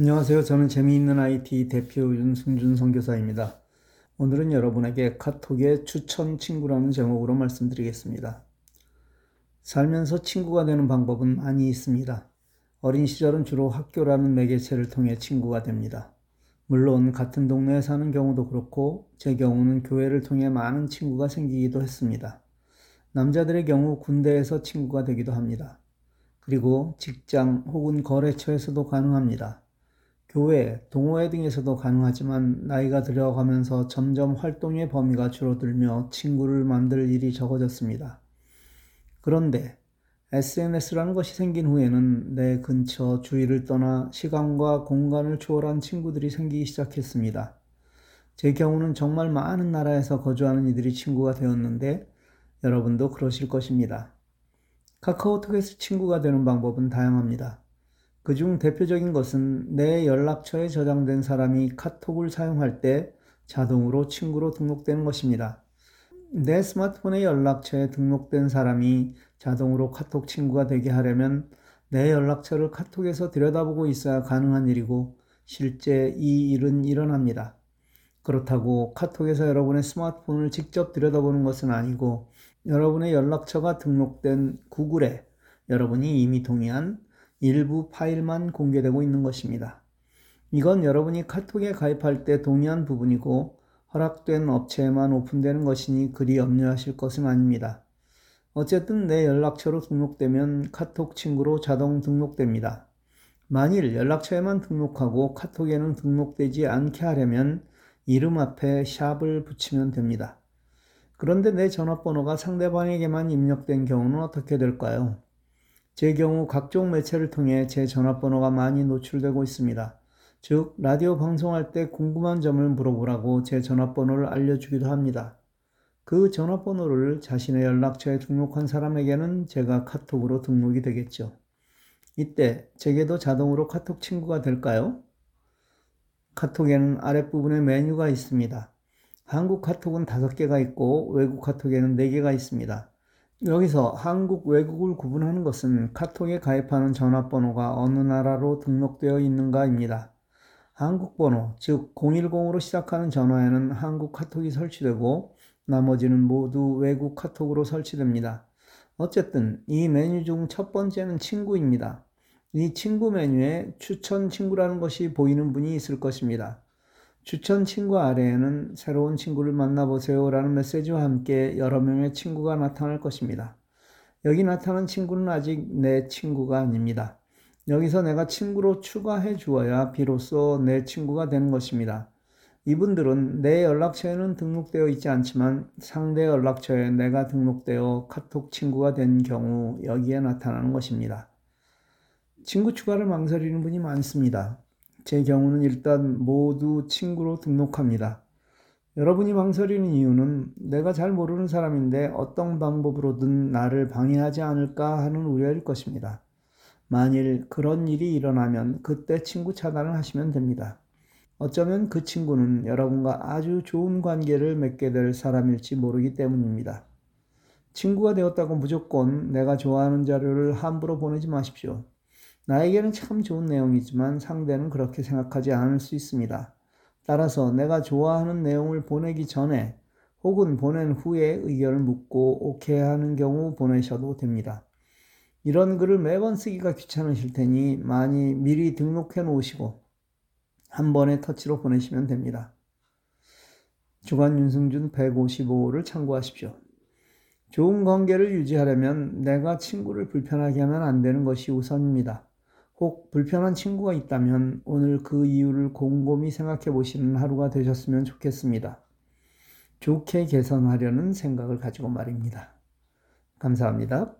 안녕하세요. 저는 재미있는 IT 대표 윤승준 선교사입니다. 오늘은 여러분에게 카톡의 추천 친구라는 제목으로 말씀드리겠습니다. 살면서 친구가 되는 방법은 많이 있습니다. 어린 시절은 주로 학교라는 매개체를 통해 친구가 됩니다. 물론 같은 동네에 사는 경우도 그렇고 제 경우는 교회를 통해 많은 친구가 생기기도 했습니다. 남자들의 경우 군대에서 친구가 되기도 합니다. 그리고 직장 혹은 거래처에서도 가능합니다. 교회, 동호회 등에서도 가능하지만 나이가 들어가면서 점점 활동의 범위가 줄어들며 친구를 만들 일이 적어졌습니다. 그런데 SNS라는 것이 생긴 후에는 내 근처 주위를 떠나 시간과 공간을 초월한 친구들이 생기기 시작했습니다. 제 경우는 정말 많은 나라에서 거주하는 이들이 친구가 되었는데 여러분도 그러실 것입니다. 카카오톡에서 친구가 되는 방법은 다양합니다. 그중 대표적인 것은 내 연락처에 저장된 사람이 카톡을 사용할 때 자동으로 친구로 등록되는 것입니다. 내 스마트폰의 연락처에 등록된 사람이 자동으로 카톡 친구가 되게 하려면 내 연락처를 카톡에서 들여다보고 있어야 가능한 일이고 실제 이 일은 일어납니다. 그렇다고 카톡에서 여러분의 스마트폰을 직접 들여다보는 것은 아니고 여러분의 연락처가 등록된 구글에 여러분이 이미 동의한 일부 파일만 공개되고 있는 것입니다. 이건 여러분이 카톡에 가입할 때 동의한 부분이고 허락된 업체에만 오픈되는 것이니 그리 염려하실 것은 아닙니다. 어쨌든 내 연락처로 등록되면 카톡 친구로 자동 등록됩니다. 만일 연락처에만 등록하고 카톡에는 등록되지 않게 하려면 이름 앞에 샵을 붙이면 됩니다. 그런데 내 전화번호가 상대방에게만 입력된 경우는 어떻게 될까요? 제 경우 각종 매체를 통해 제 전화번호가 많이 노출되고 있습니다. 즉, 라디오 방송할 때 궁금한 점을 물어보라고 제 전화번호를 알려주기도 합니다. 그 전화번호를 자신의 연락처에 등록한 사람에게는 제가 카톡으로 등록이 되겠죠. 이때 제게도 자동으로 카톡 친구가 될까요? 카톡에는 아랫부분에 메뉴가 있습니다. 한국 카톡은 5개가 있고 외국 카톡에는 4개가 있습니다. 여기서 한국, 외국을 구분하는 것은 카톡에 가입하는 전화번호가 어느 나라로 등록되어 있는가입니다. 한국 번호, 즉 010으로 시작하는 전화에는 한국 카톡이 설치되고 나머지는 모두 외국 카톡으로 설치됩니다. 어쨌든 이 메뉴 중 첫 번째는 친구입니다. 이 친구 메뉴에 추천 친구라는 것이 보이는 분이 있을 것입니다. 추천 친구 아래에는 새로운 친구를 만나보세요 라는 메시지와 함께 여러 명의 친구가 나타날 것입니다. 여기 나타난 친구는 아직 내 친구가 아닙니다. 여기서 내가 친구로 추가해 주어야 비로소 내 친구가 되는 것입니다. 이분들은 내 연락처에는 등록되어 있지 않지만 상대 연락처에 내가 등록되어 카톡 친구가 된 경우 여기에 나타나는 것입니다. 친구 추가를 망설이는 분이 많습니다. 제 경우는 일단 모두 친구로 등록합니다. 여러분이 망설이는 이유는 내가 잘 모르는 사람인데 어떤 방법으로든 나를 방해하지 않을까 하는 우려일 것입니다. 만일 그런 일이 일어나면 그때 친구 차단을 하시면 됩니다. 어쩌면 그 친구는 여러분과 아주 좋은 관계를 맺게 될 사람일지 모르기 때문입니다. 친구가 되었다고 무조건 내가 좋아하는 자료를 함부로 보내지 마십시오. 나에게는 참 좋은 내용이지만 상대는 그렇게 생각하지 않을 수 있습니다. 따라서 내가 좋아하는 내용을 보내기 전에 혹은 보낸 후에 의견을 묻고 오케이 하는 경우 보내셔도 됩니다. 이런 글을 매번 쓰기가 귀찮으실 테니 많이 미리 등록해 놓으시고 한 번에 터치로 보내시면 됩니다. 주간 윤승준 155를 참고하십시오. 좋은 관계를 유지하려면 내가 친구를 불편하게 하면 안 되는 것이 우선입니다. 혹 불편한 친구가 있다면 오늘 그 이유를 곰곰이 생각해 보시는 하루가 되셨으면 좋겠습니다. 좋게 개선하려는 생각을 가지고 말입니다. 감사합니다.